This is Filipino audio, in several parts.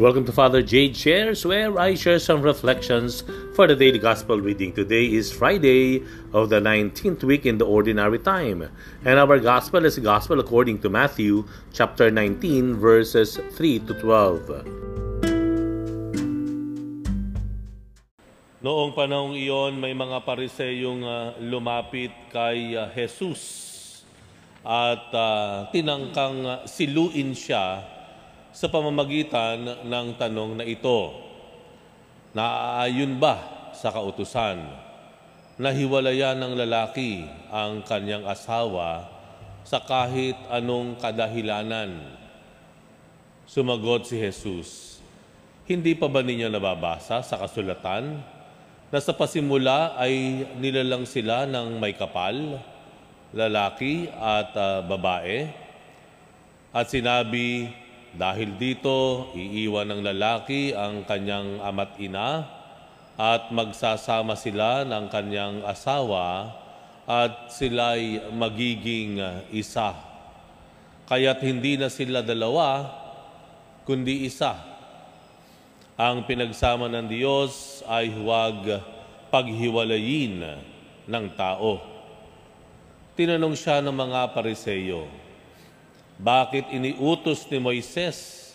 Welcome to Father Jade Shares, where I share some reflections for the daily gospel reading. Today is Friday of the 19th week in the ordinary time, and our gospel is gospel according to Matthew chapter 19, verses 3 to 12. Noong panahong iyon, may mga pariseyong uh, lumapit kay uh, Jesus at uh, tinangkang siluin siya sa pamamagitan ng tanong na ito. Naaayon ba sa kautusan na hiwalayan ng lalaki ang kanyang asawa sa kahit anong kadahilanan? Sumagot si Jesus, Hindi pa ba ninyo nababasa sa kasulatan na sa pasimula ay nilalang sila ng may kapal, lalaki at uh, babae? At sinabi, dahil dito, iiwan ng lalaki ang kanyang ama't ina at magsasama sila ng kanyang asawa at sila'y magiging isa. Kaya't hindi na sila dalawa, kundi isa. Ang pinagsama ng Diyos ay huwag paghiwalayin ng tao. Tinanong siya ng mga pariseyo, bakit iniutos ni Moises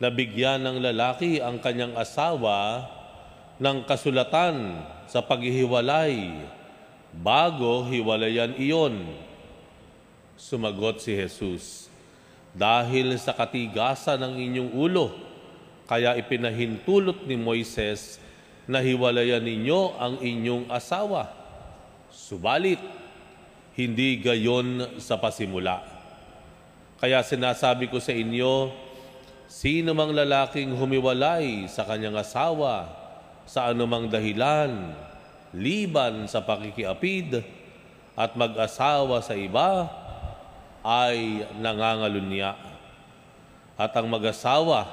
na bigyan ng lalaki ang kanyang asawa ng kasulatan sa paghihiwalay bago hiwalayan iyon? Sumagot si Jesus, Dahil sa katigasan ng inyong ulo, kaya ipinahintulot ni Moises na hiwalayan ninyo ang inyong asawa. Subalit, hindi gayon sa pasimula kaya sinasabi ko sa inyo, sino mang lalaking humiwalay sa kanyang asawa sa anumang dahilan, liban sa pakikiapid at mag-asawa sa iba, ay nangangalunya. At ang mag-asawa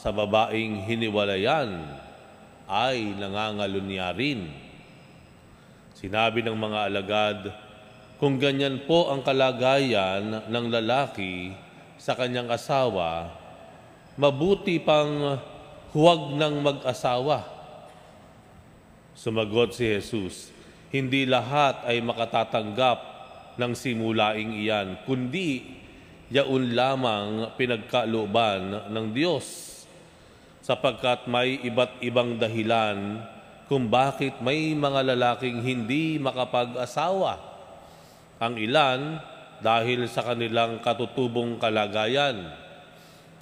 sa babaeng hiniwalayan ay nangangalunya rin. Sinabi ng mga alagad, kung ganyan po ang kalagayan ng lalaki sa kanyang asawa, mabuti pang huwag nang mag-asawa. Sumagot si Jesus, hindi lahat ay makatatanggap ng simulaing iyan, kundi yaon lamang pinagkalooban ng Diyos sapagkat may iba't ibang dahilan kung bakit may mga lalaking hindi makapag-asawa ang ilan dahil sa kanilang katutubong kalagayan.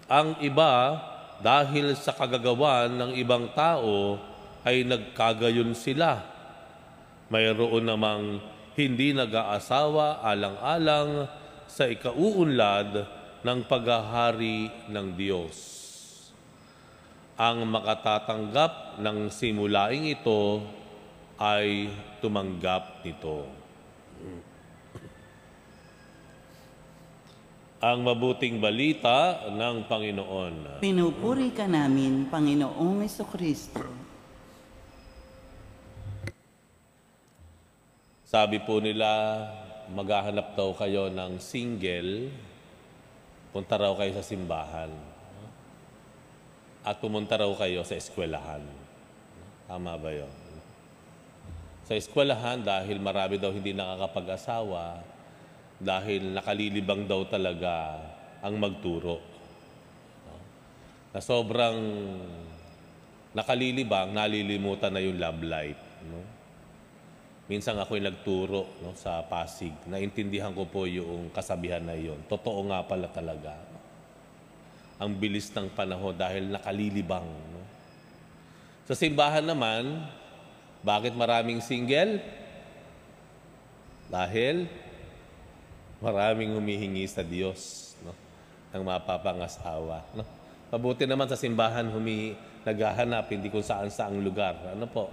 Ang iba dahil sa kagagawan ng ibang tao ay nagkagayon sila. Mayroon namang hindi nag-aasawa alang-alang sa ikauunlad ng paghahari ng Diyos. Ang makatatanggap ng simulaing ito ay tumanggap nito. Ang mabuting balita ng Panginoon. Pinupuri ka namin, Panginoong Kristo. Sabi po nila, maghahanap daw kayo ng single, punta raw kayo sa simbahan. At pumunta raw kayo sa eskwelahan. Tama ba yun? Sa eskwelahan, dahil marami daw hindi nakakapag-asawa, dahil nakalilibang daw talaga ang magturo. Na sobrang nakalilibang, nalilimutan na yung love life. No? Minsan ako'y nagturo no, sa Pasig. Naintindihan ko po yung kasabihan na yon. Totoo nga pala talaga. Ang bilis ng panahon dahil nakalilibang. No? Sa simbahan naman, bakit maraming single? Dahil maraming humihingi sa Diyos no, ng mapapangasawa. No? Mabuti naman sa simbahan humi naghahanap hindi kung saan saang lugar. Ano po?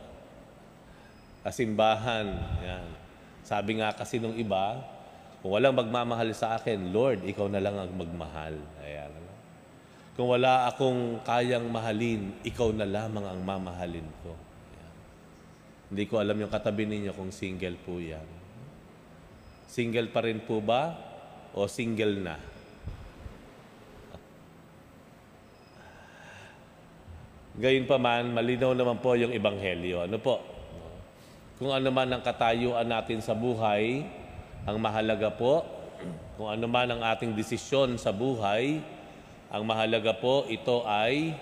Sa simbahan, yan. Sabi nga kasi nung iba, kung walang magmamahal sa akin, Lord, ikaw na lang ang magmahal. Ayan. Ano? Kung wala akong kayang mahalin, ikaw na lamang ang mamahalin ko. Ayan. Hindi ko alam yung katabi ninyo kung single po yan. Single pa rin po ba o single na? Gayunpaman, malinaw naman po yung ebanghelyo. Ano po? Kung ano man ang katayuan natin sa buhay, ang mahalaga po, kung ano man ang ating desisyon sa buhay, ang mahalaga po, ito ay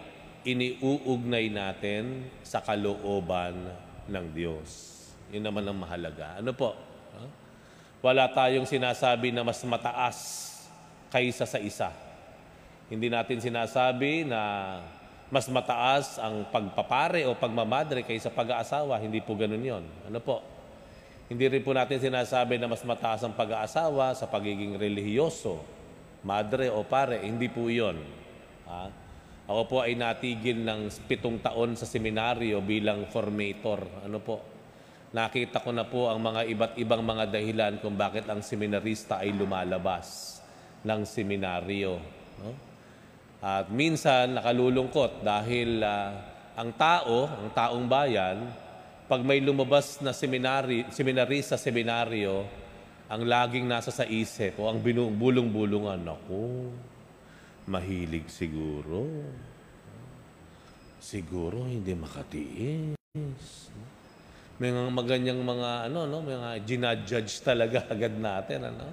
iniuugnay natin sa kalooban ng Diyos. Yun naman ang mahalaga. Ano po? Huh? Wala tayong sinasabi na mas mataas kaysa sa isa. Hindi natin sinasabi na mas mataas ang pagpapare o pagmamadre kaysa pag-aasawa. Hindi po ganun yon. Ano po? Hindi rin po natin sinasabi na mas mataas ang pag-aasawa sa pagiging relihiyoso, madre o pare. Hindi po yon. Ha? Ako po ay natigil ng pitong taon sa seminaryo bilang formator. Ano po? Nakita ko na po ang mga iba't ibang mga dahilan kung bakit ang seminarista ay lumalabas ng seminaryo. No? At minsan nakalulungkot dahil uh, ang tao, ang taong bayan, pag may lumabas na seminary, seminary sa seminaryo, ang laging nasa sa isip o ang bulong-bulungan, ako, mahilig siguro. Siguro hindi makatiis. May mga maganyang mga ano no, mga ginajudge talaga agad natin ano.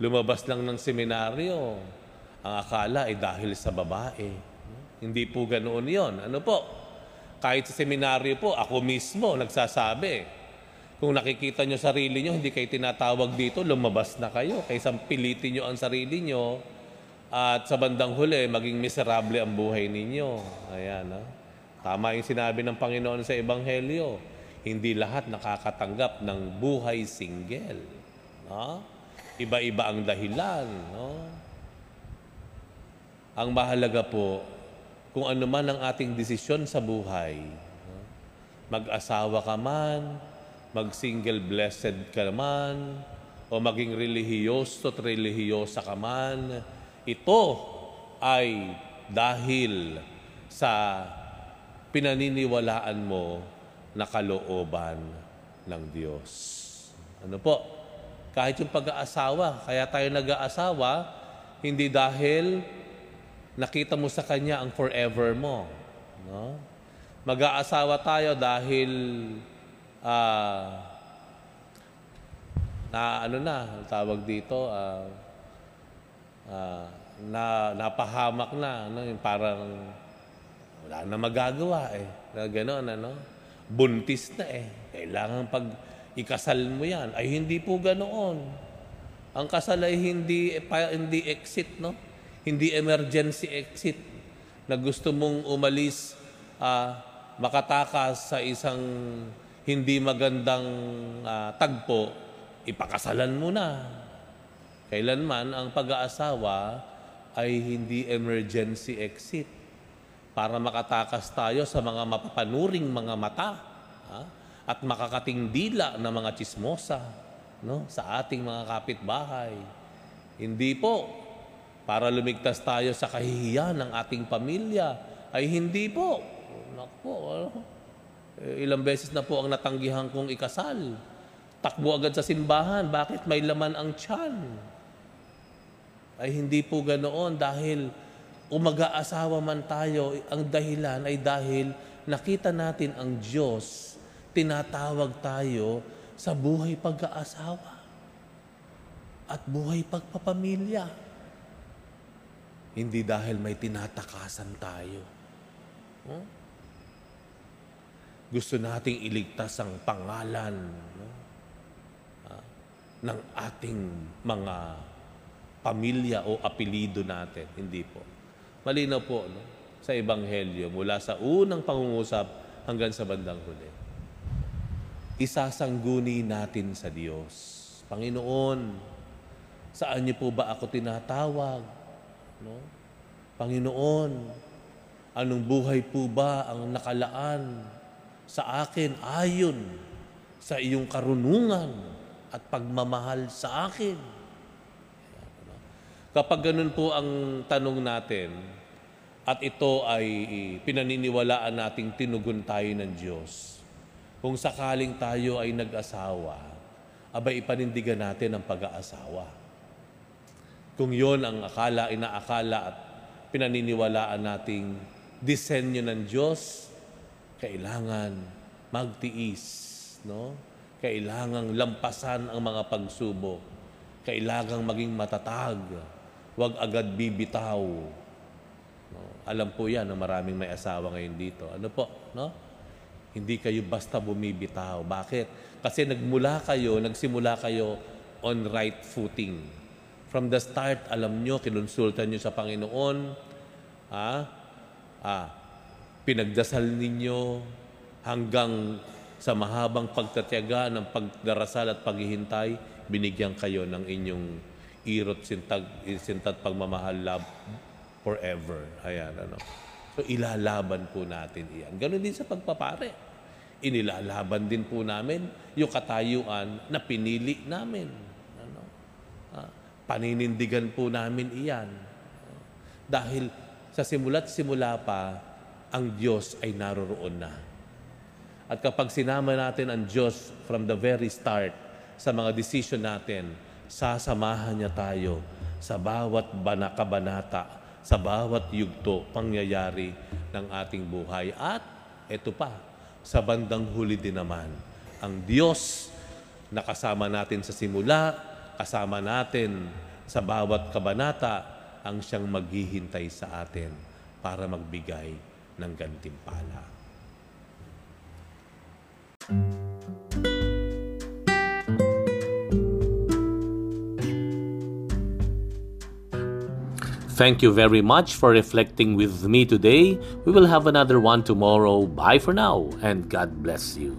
Lumabas lang ng seminaryo, ang akala ay dahil sa babae. Hindi po ganoon 'yon. Ano po? Kahit sa seminaryo po, ako mismo nagsasabi, kung nakikita nyo sarili nyo, hindi kayo tinatawag dito, lumabas na kayo. Kaysa pilitin nyo ang sarili nyo at sa bandang huli, maging miserable ang buhay ninyo. Ayan, ha? Tama yung sinabi ng Panginoon sa Ebanghelyo. Hindi lahat nakakatanggap ng buhay single. No? Iba-iba ang dahilan. No? Ang mahalaga po, kung ano man ang ating desisyon sa buhay, mag-asawa ka man, mag-single blessed ka man, o maging relihiyoso at relihiyosa ka man, ito ay dahil sa pinaniniwalaan mo na kalooban ng Diyos. Ano po? Kahit yung pag-aasawa, kaya tayo nag-aasawa, hindi dahil nakita mo sa Kanya ang forever mo. No? Mag-aasawa tayo dahil uh, na ano na, tawag dito, uh, uh, na napahamak na, no? yung parang wala na magagawa eh. Na gano'n, ano? Buntis na eh. Kailangan pag ikasal mo yan. Ay, hindi po ganoon. Ang kasal ay hindi, hindi exit, no? Hindi emergency exit na gusto mong umalis, uh, makatakas sa isang hindi magandang uh, tagpo, ipakasalan mo na. Kailanman ang pag-aasawa ay hindi emergency exit para makatakas tayo sa mga mapapanuring mga mata ha? at makakating dila ng mga chismosa no? sa ating mga kapitbahay. Hindi po para lumigtas tayo sa kahihiyan ng ating pamilya ay hindi po. Naku ano? Eh, ilang beses na po ang natanggihan kong ikasal. Takbo agad sa simbahan. Bakit may laman ang tiyan? Ay hindi po ganoon dahil umag-aasawa man tayo, ang dahilan ay dahil nakita natin ang Diyos, tinatawag tayo sa buhay pag-aasawa at buhay pagpapamilya. Hindi dahil may tinatakasan tayo. Huh? Gusto nating iligtas ang pangalan no? uh, ng ating mga pamilya o apelido natin. Hindi po. Malinaw po no? sa Ebanghelyo mula sa unang pangungusap hanggang sa bandang huli. Isasangguni natin sa Diyos. Panginoon, saan niyo po ba ako tinatawag? No? Panginoon, anong buhay po ba ang nakalaan sa akin ayon sa iyong karunungan at pagmamahal sa akin? Kapag ganun po ang tanong natin, at ito ay pinaniniwalaan nating tinugon tayo ng Diyos, kung sakaling tayo ay nag-asawa, abay ipanindigan natin ang pag-aasawa. Kung yon ang akala, inaakala at pinaniniwalaan nating disenyo ng Diyos, kailangan magtiis, no? Kailangang lampasan ang mga pagsubok. Kailangang maging matatag. Huwag agad bibitaw. No? Alam po yan ng maraming may asawa ngayon dito. Ano po? No? Hindi kayo basta bumibitaw. Bakit? Kasi nagmula kayo, nagsimula kayo on right footing. From the start, alam nyo, kinonsulta nyo sa Panginoon, ah, ah, pinagdasal ninyo hanggang sa mahabang pagtatyaga ng pagdarasal at paghihintay, binigyan kayo ng inyong irot, sintag, sintat pagmamahal, love forever. Ayan, ano. So, ilalaban po natin iyan. Ganon din sa pagpapare. Inilalaban din po namin yung katayuan na pinili namin. Ano? Ah, paninindigan po namin iyan. Dahil sa simula't simula pa, ang Diyos ay naroroon na. At kapag sinama natin ang Diyos from the very start sa mga decision natin, sasamahan niya tayo sa bawat banakabanata, sa bawat yugto, pangyayari ng ating buhay. At ito pa, sa bandang huli din naman, ang Diyos na kasama natin sa simula, kasama natin sa bawat kabanata, ang siyang maghihintay sa atin para magbigay ng gantimpala. Thank you very much for reflecting with me today. We will have another one tomorrow. Bye for now, and God bless you.